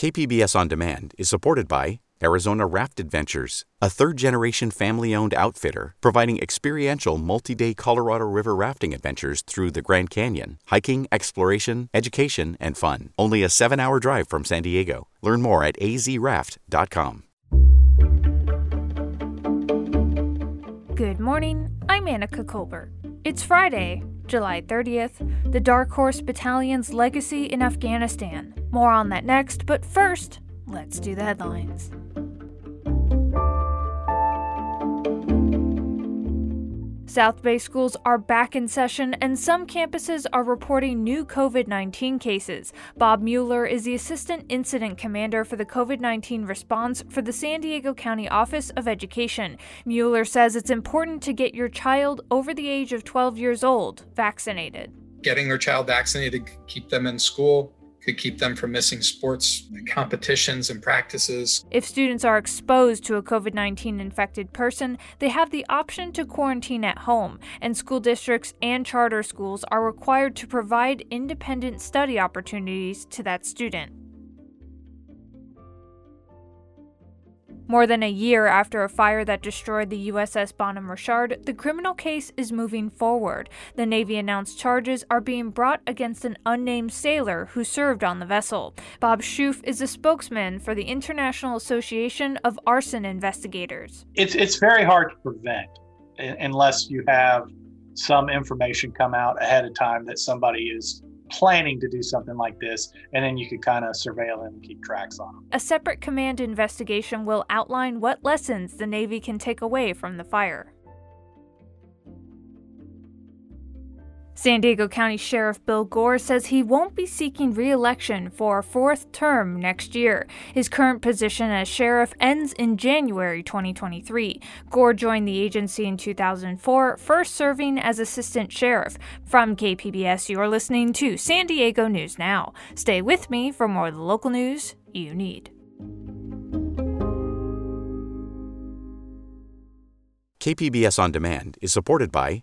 KPBS On Demand is supported by Arizona Raft Adventures, a third generation family owned outfitter providing experiential multi day Colorado River rafting adventures through the Grand Canyon, hiking, exploration, education, and fun. Only a seven hour drive from San Diego. Learn more at azraft.com. Good morning, I'm Anica Colbert. It's Friday, July 30th, the Dark Horse Battalion's legacy in Afghanistan. More on that next, but first, let's do the headlines. South Bay schools are back in session, and some campuses are reporting new COVID 19 cases. Bob Mueller is the Assistant Incident Commander for the COVID 19 response for the San Diego County Office of Education. Mueller says it's important to get your child over the age of 12 years old vaccinated. Getting their child vaccinated, keep them in school, could keep them from missing sports competitions and practices. If students are exposed to a COVID 19 infected person, they have the option to quarantine at home, and school districts and charter schools are required to provide independent study opportunities to that student. More than a year after a fire that destroyed the USS Bonhomme Richard, the criminal case is moving forward. The Navy announced charges are being brought against an unnamed sailor who served on the vessel. Bob Schoof is a spokesman for the International Association of Arson Investigators. It's, it's very hard to prevent unless you have some information come out ahead of time that somebody is planning to do something like this, and then you could kind of surveil him and keep tracks on him. A separate command investigation will outline what lessons the Navy can take away from the fire. San Diego County Sheriff Bill Gore says he won't be seeking re election for a fourth term next year. His current position as sheriff ends in January 2023. Gore joined the agency in 2004, first serving as assistant sheriff. From KPBS, you're listening to San Diego News Now. Stay with me for more of the local news you need. KPBS On Demand is supported by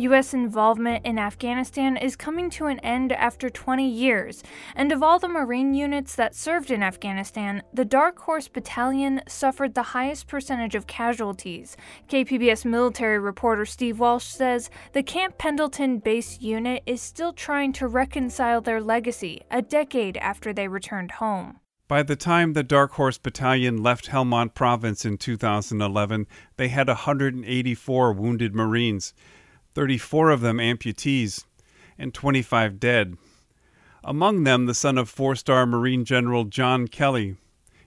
U.S. involvement in Afghanistan is coming to an end after 20 years, and of all the Marine units that served in Afghanistan, the Dark Horse Battalion suffered the highest percentage of casualties. KPBS military reporter Steve Walsh says the Camp Pendleton base unit is still trying to reconcile their legacy a decade after they returned home. By the time the Dark Horse Battalion left Helmand Province in 2011, they had 184 wounded Marines. 34 of them amputees, and 25 dead. Among them, the son of four star Marine General John Kelly.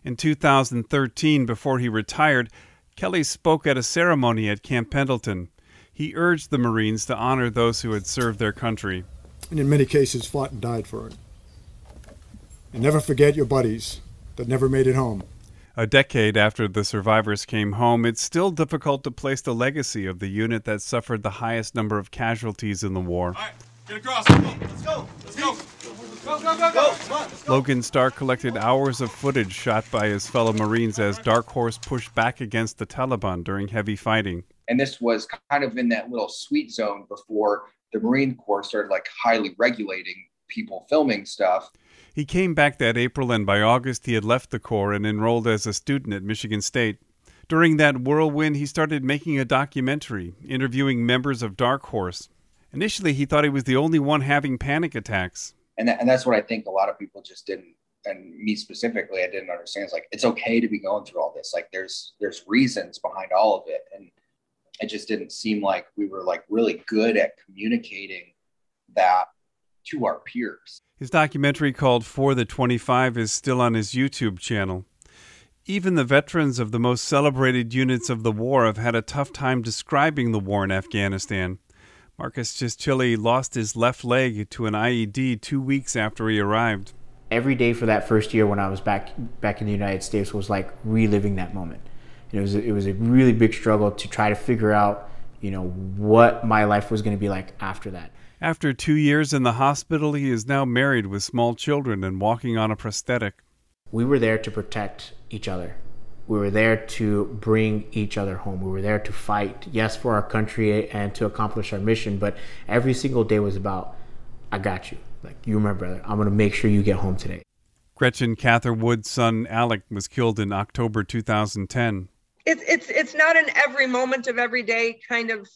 In 2013, before he retired, Kelly spoke at a ceremony at Camp Pendleton. He urged the Marines to honor those who had served their country. And in many cases, fought and died for it. And never forget your buddies that never made it home. A decade after the survivors came home, it's still difficult to place the legacy of the unit that suffered the highest number of casualties in the war. All right, get across. Let's go. Let's go. Go, go, go, go. Logan Stark collected hours of footage shot by his fellow Marines as Dark Horse pushed back against the Taliban during heavy fighting. And this was kind of in that little sweet zone before the Marine Corps started like highly regulating people filming stuff. He came back that April, and by August, he had left the Corps and enrolled as a student at Michigan State. During that whirlwind, he started making a documentary, interviewing members of Dark Horse. Initially, he thought he was the only one having panic attacks. And, that, and that's what I think a lot of people just didn't, and me specifically, I didn't understand. It's like, it's okay to be going through all this. Like, there's, there's reasons behind all of it. And it just didn't seem like we were like really good at communicating that to our peers. His documentary called For the 25 is still on his YouTube channel. Even the veterans of the most celebrated units of the war have had a tough time describing the war in Afghanistan. Marcus Chischilly lost his left leg to an IED two weeks after he arrived. Every day for that first year when I was back back in the United States was like reliving that moment. it was it was a really big struggle to try to figure out, you know, what my life was going to be like after that. After two years in the hospital, he is now married with small children and walking on a prosthetic. We were there to protect each other. We were there to bring each other home. We were there to fight, yes, for our country and to accomplish our mission, but every single day was about, I got you. Like, you're my brother. I'm going to make sure you get home today. Gretchen Catherwood's son Alec was killed in October 2010. It's it's it's not an every moment of every day kind of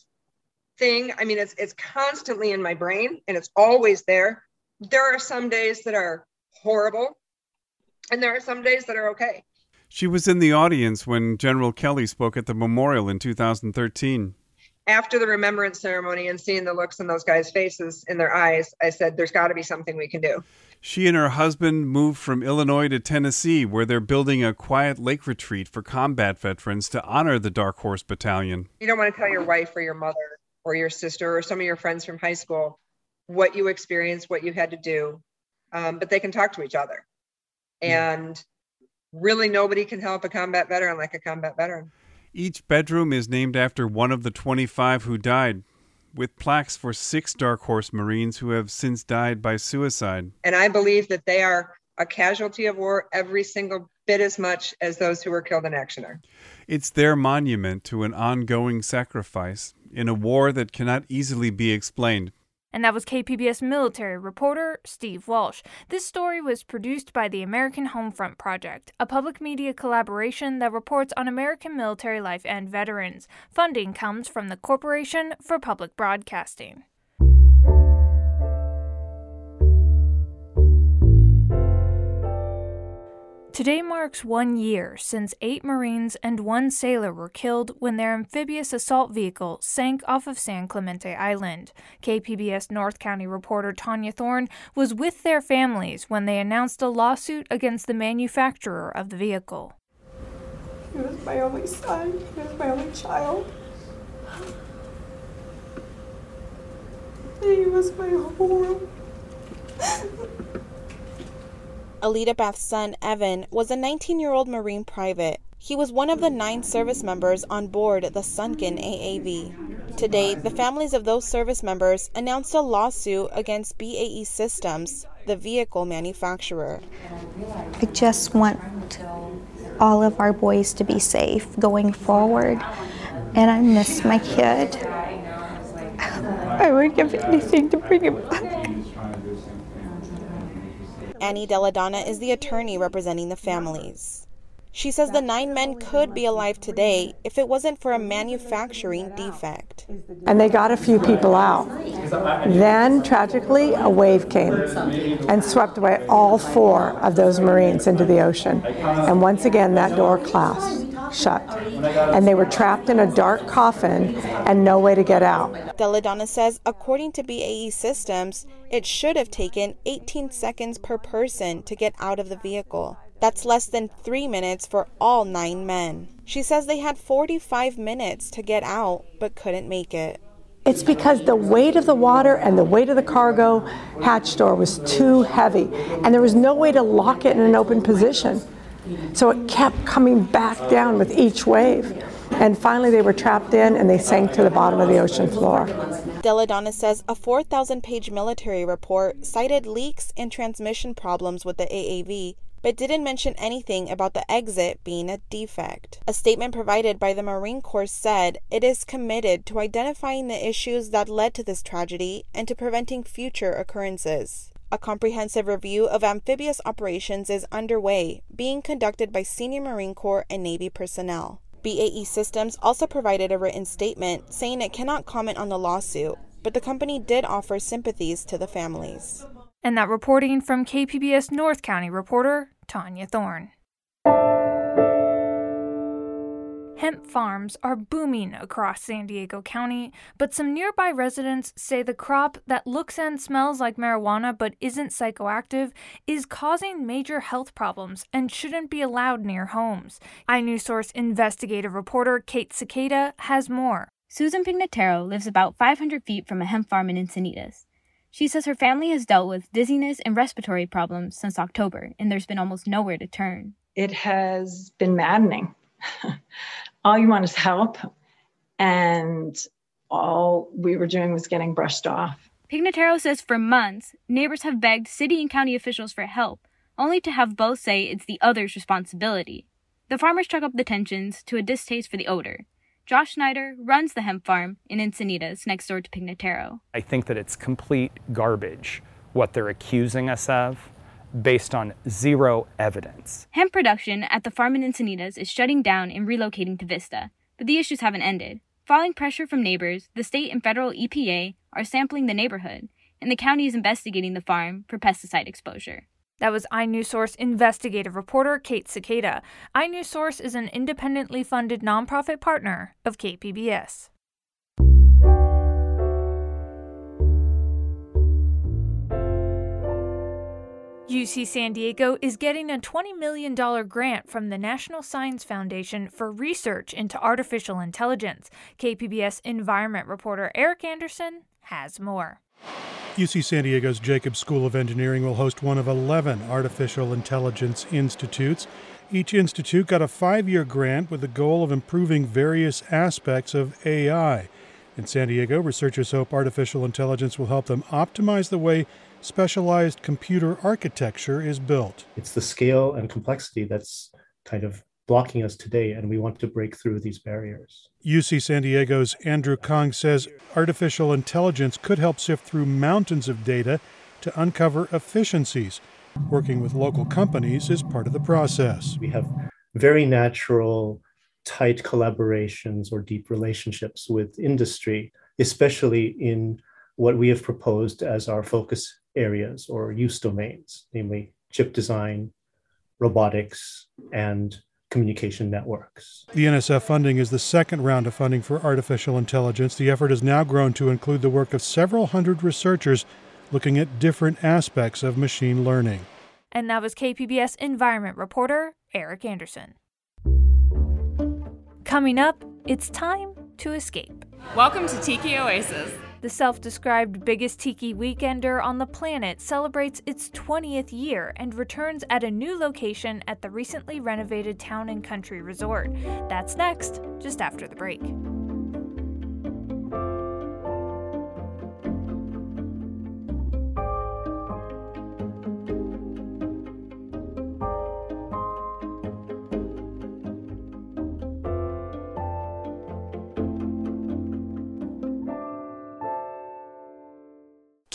thing. I mean, it's it's constantly in my brain and it's always there. There are some days that are horrible, and there are some days that are okay. She was in the audience when General Kelly spoke at the memorial in 2013. After the remembrance ceremony and seeing the looks in those guys' faces in their eyes, I said, "There's got to be something we can do." She and her husband moved from Illinois to Tennessee, where they're building a quiet lake retreat for combat veterans to honor the Dark Horse Battalion. You don't want to tell your wife or your mother or your sister or some of your friends from high school what you experienced, what you had to do, um, but they can talk to each other. And really, nobody can help a combat veteran like a combat veteran. Each bedroom is named after one of the 25 who died, with plaques for six Dark Horse Marines who have since died by suicide. And I believe that they are a casualty of war every single bit as much as those who were killed in action are. It's their monument to an ongoing sacrifice in a war that cannot easily be explained. And that was KPBS military reporter Steve Walsh. This story was produced by the American Homefront Project, a public media collaboration that reports on American military life and veterans. Funding comes from the Corporation for Public Broadcasting. Today marks one year since eight Marines and one sailor were killed when their amphibious assault vehicle sank off of San Clemente Island. KPBS North County reporter Tania Thorne was with their families when they announced a lawsuit against the manufacturer of the vehicle. He was my only son, he was my only child. He was my whole world. Alita Bath's son, Evan, was a 19 year old Marine private. He was one of the nine service members on board the sunken AAV. Today, the families of those service members announced a lawsuit against BAE Systems, the vehicle manufacturer. I just want all of our boys to be safe going forward, and I miss my kid. I would give anything to bring him back. Annie Deladonna is the attorney representing the families. She says the nine men could be alive today if it wasn't for a manufacturing defect. And they got a few people out. Then, tragically, a wave came and swept away all four of those Marines into the ocean. And once again, that door clasped shut. And they were trapped in a dark coffin and no way to get out. Deladonna says, according to BAE Systems, it should have taken 18 seconds per person to get out of the vehicle. That's less than three minutes for all nine men. She says they had 45 minutes to get out, but couldn't make it. It's because the weight of the water and the weight of the cargo hatch door was too heavy, and there was no way to lock it in an open position. So it kept coming back down with each wave. And finally, they were trapped in and they sank to the bottom of the ocean floor. Deladonna says a 4,000 page military report cited leaks and transmission problems with the AAV, but didn't mention anything about the exit being a defect. A statement provided by the Marine Corps said it is committed to identifying the issues that led to this tragedy and to preventing future occurrences. A comprehensive review of amphibious operations is underway, being conducted by senior Marine Corps and Navy personnel. BAE Systems also provided a written statement saying it cannot comment on the lawsuit, but the company did offer sympathies to the families. And that reporting from KPBS North County reporter Tania Thorne. Hemp farms are booming across San Diego County, but some nearby residents say the crop that looks and smells like marijuana but isn't psychoactive is causing major health problems and shouldn't be allowed near homes. iNewsSource investigative reporter Kate Cicada has more. Susan Pignataro lives about 500 feet from a hemp farm in Encinitas. She says her family has dealt with dizziness and respiratory problems since October, and there's been almost nowhere to turn. It has been maddening. all you want is help. And all we were doing was getting brushed off. Pignataro says for months, neighbors have begged city and county officials for help, only to have both say it's the other's responsibility. The farmers chalk up the tensions to a distaste for the odor. Josh Schneider runs the hemp farm in Encinitas next door to Pignataro. I think that it's complete garbage what they're accusing us of based on zero evidence. Hemp production at the farm in Encinitas is shutting down and relocating to Vista, but the issues haven't ended. Following pressure from neighbors, the state and federal EPA are sampling the neighborhood, and the county is investigating the farm for pesticide exposure. That was iNewsSource investigative reporter Kate Cicada. iNewsSource is an independently funded nonprofit partner of KPBS. UC San Diego is getting a $20 million grant from the National Science Foundation for research into artificial intelligence. KPBS environment reporter Eric Anderson has more. UC San Diego's Jacobs School of Engineering will host one of 11 artificial intelligence institutes. Each institute got a five year grant with the goal of improving various aspects of AI. In San Diego, researchers hope artificial intelligence will help them optimize the way specialized computer architecture is built. It's the scale and complexity that's kind of blocking us today, and we want to break through these barriers. UC San Diego's Andrew Kahng says artificial intelligence could help sift through mountains of data to uncover efficiencies. Working with local companies is part of the process. We have very natural, tight collaborations or deep relationships with industry, especially in what we have proposed as our focus areas or use domains, namely chip design, robotics, and communication networks. The NSF funding is the second round of funding for artificial intelligence. The effort has now grown to include the work of several hundred researchers looking at different aspects of machine learning. And that was KPBS environment reporter Eric Anderson. Coming up, it's time to escape. Welcome to Tiki Oasis. The self described biggest tiki weekender on the planet celebrates its 20th year and returns at a new location at the recently renovated Town and Country Resort. That's next, just after the break.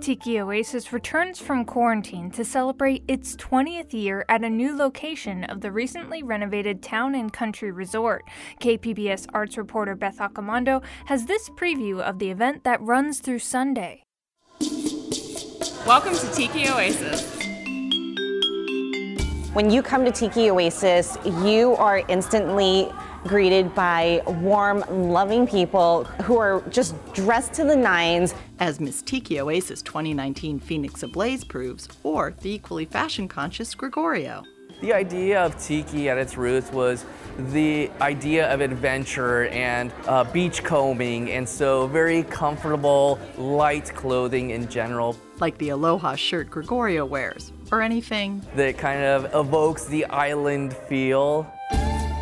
Tiki Oasis returns from quarantine to celebrate its 20th year at a new location of the recently renovated Town and Country Resort. KPBS arts reporter Beth Accomando has this preview of the event that runs through Sunday. Welcome to Tiki Oasis. When you come to Tiki Oasis, you are instantly greeted by warm, loving people who are just dressed to the nines. As Miss Tiki Oasis 2019 Phoenix Ablaze proves, or the equally fashion conscious Gregorio. The idea of tiki at its roots was the idea of adventure and uh, beach combing, and so very comfortable, light clothing in general. Like the aloha shirt Gregorio wears, or anything that kind of evokes the island feel.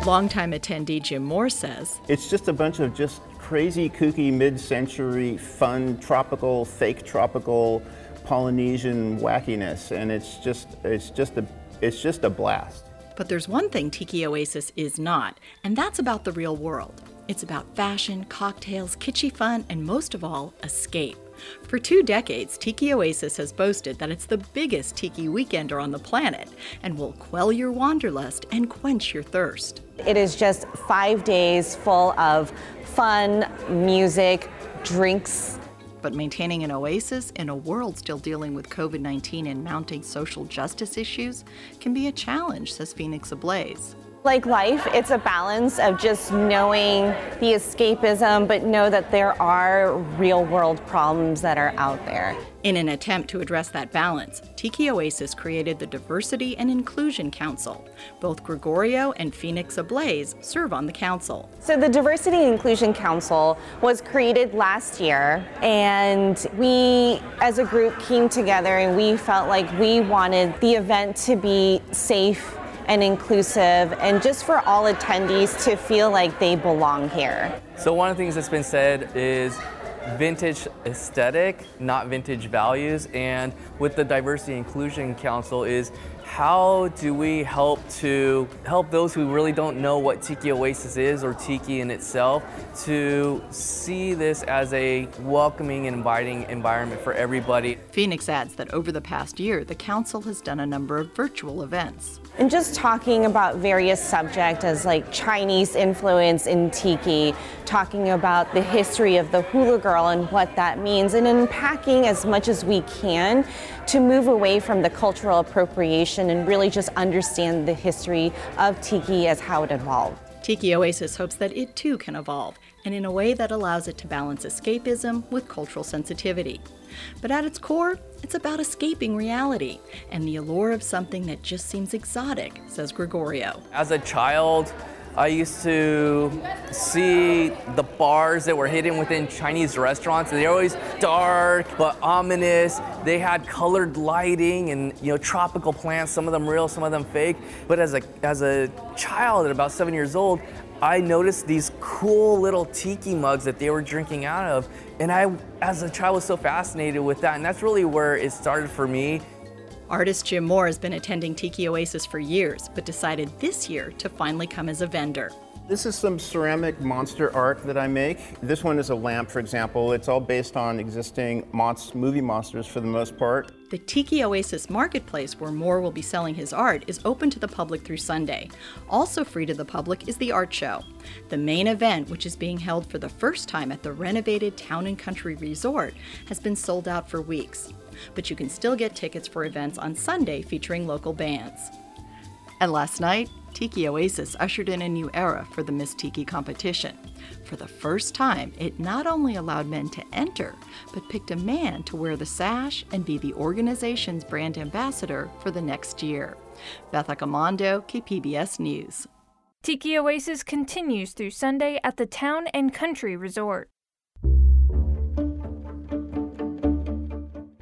Longtime attendee Jim Moore says It's just a bunch of just crazy, kooky, mid century, fun, tropical, fake tropical, Polynesian wackiness, and it's just, it's just a, it's just a blast. But there's one thing Tiki Oasis is not, and that's about the real world. It's about fashion, cocktails, kitschy fun, and most of all, escape. For two decades, Tiki Oasis has boasted that it's the biggest tiki weekender on the planet and will quell your wanderlust and quench your thirst. It is just five days full of fun, music, drinks. But maintaining an oasis in a world still dealing with COVID 19 and mounting social justice issues can be a challenge, says Phoenix Ablaze. Like life, it's a balance of just knowing the escapism, but know that there are real world problems that are out there. In an attempt to address that balance, Tiki Oasis created the Diversity and Inclusion Council. Both Gregorio and Phoenix Ablaze serve on the council. So, the Diversity and Inclusion Council was created last year, and we as a group came together and we felt like we wanted the event to be safe and inclusive and just for all attendees to feel like they belong here. So, one of the things that's been said is vintage aesthetic, not vintage values. And with the Diversity Inclusion Council is how do we help to help those who really don't know what Tiki Oasis is or Tiki in itself to see this as a welcoming and inviting environment for everybody. Phoenix adds that over the past year, the council has done a number of virtual events. And just talking about various subjects as like Chinese influence in Tiki, talking about the history of the hula girl and what that means, and unpacking as much as we can to move away from the cultural appropriation and really just understand the history of Tiki as how it evolved. Tiki Oasis hopes that it too can evolve, and in a way that allows it to balance escapism with cultural sensitivity. But at its core, it's about escaping reality and the allure of something that just seems exotic, says Gregorio. As a child, I used to see the bars that were hidden within Chinese restaurants. They're always dark but ominous. They had colored lighting and you know tropical plants, some of them real, some of them fake. But as a as a child at about seven years old, I noticed these cool little tiki mugs that they were drinking out of. And I, as a child, was so fascinated with that. And that's really where it started for me. Artist Jim Moore has been attending Tiki Oasis for years, but decided this year to finally come as a vendor. This is some ceramic monster art that I make. This one is a lamp, for example. It's all based on existing monst- movie monsters for the most part. The Tiki Oasis Marketplace, where Moore will be selling his art, is open to the public through Sunday. Also free to the public is the art show. The main event, which is being held for the first time at the renovated Town and Country Resort, has been sold out for weeks. But you can still get tickets for events on Sunday featuring local bands. And last night, Tiki Oasis ushered in a new era for the Miss Tiki competition. For the first time, it not only allowed men to enter, but picked a man to wear the sash and be the organization's brand ambassador for the next year. Beth Accomando, KPBS News. Tiki Oasis continues through Sunday at the Town and Country Resort.